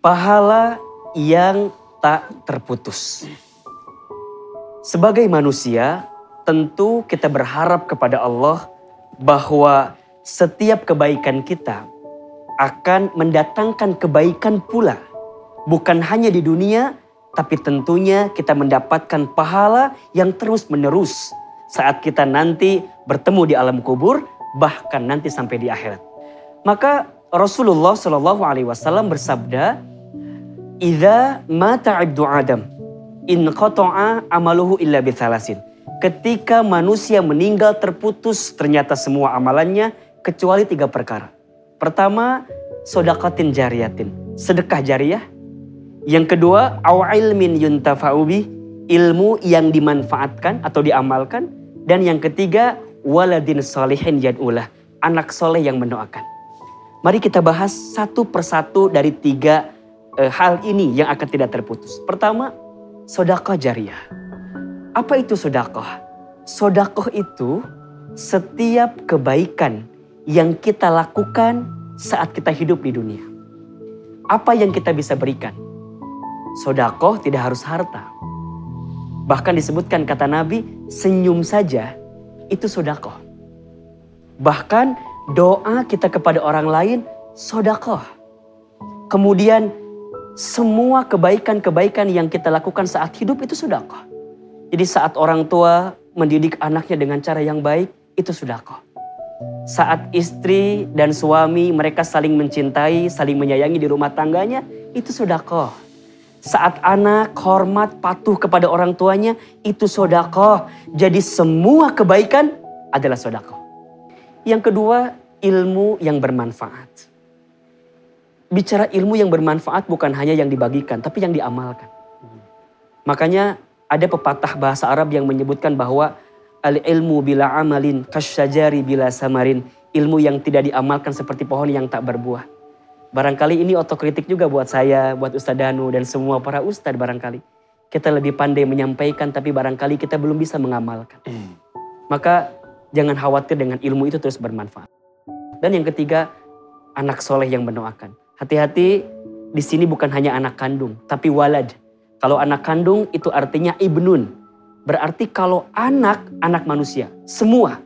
pahala yang tak terputus. Sebagai manusia, tentu kita berharap kepada Allah bahwa setiap kebaikan kita akan mendatangkan kebaikan pula. Bukan hanya di dunia, tapi tentunya kita mendapatkan pahala yang terus-menerus saat kita nanti bertemu di alam kubur, bahkan nanti sampai di akhirat. Maka Rasulullah Shallallahu Alaihi Wasallam bersabda, "Ida mata ibdu Adam, in qata'a amaluhu illa bithalasin." Ketika manusia meninggal terputus ternyata semua amalannya kecuali tiga perkara. Pertama, sodakotin jariyatin, sedekah jariah. Yang kedua, awilmin yuntafa'ubi, ilmu yang dimanfaatkan atau diamalkan. Dan yang ketiga, waladin solihin yad'ulah, anak soleh yang mendoakan. Mari kita bahas satu persatu dari tiga e, hal ini yang akan tidak terputus. Pertama, sodakoh jariah. Apa itu sodakoh? Sodakoh itu setiap kebaikan yang kita lakukan saat kita hidup di dunia. Apa yang kita bisa berikan? Sodakoh tidak harus harta. Bahkan disebutkan kata Nabi, senyum saja itu sodakoh. Bahkan doa kita kepada orang lain, sodakoh. Kemudian semua kebaikan-kebaikan yang kita lakukan saat hidup itu sodakoh. Jadi saat orang tua mendidik anaknya dengan cara yang baik, itu sodakoh. Saat istri dan suami mereka saling mencintai, saling menyayangi di rumah tangganya, itu sodakoh. Saat anak hormat patuh kepada orang tuanya, itu sodakoh. Jadi semua kebaikan adalah sodakoh. Yang kedua, ilmu yang bermanfaat. Bicara ilmu yang bermanfaat bukan hanya yang dibagikan, tapi yang diamalkan. Makanya ada pepatah bahasa Arab yang menyebutkan bahwa al ilmu bila amalin kasyajari bila samarin. Ilmu yang tidak diamalkan seperti pohon yang tak berbuah. Barangkali ini otokritik juga buat saya, buat Ustadz Danu dan semua para ustadz barangkali. Kita lebih pandai menyampaikan tapi barangkali kita belum bisa mengamalkan. Hmm. Maka jangan khawatir dengan ilmu itu terus bermanfaat. Dan yang ketiga, anak soleh yang mendoakan. Hati-hati di sini bukan hanya anak kandung, tapi walad. Kalau anak kandung itu artinya ibnun, Berarti kalau anak, anak manusia, semua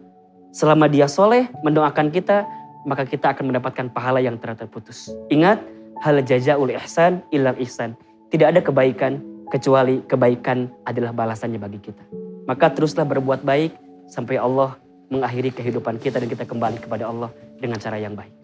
selama dia soleh mendoakan kita, maka kita akan mendapatkan pahala yang terputus. Ingat, hal jazaul ihsan ilal ihsan. Tidak ada kebaikan kecuali kebaikan adalah balasannya bagi kita. Maka teruslah berbuat baik sampai Allah mengakhiri kehidupan kita dan kita kembali kepada Allah dengan cara yang baik.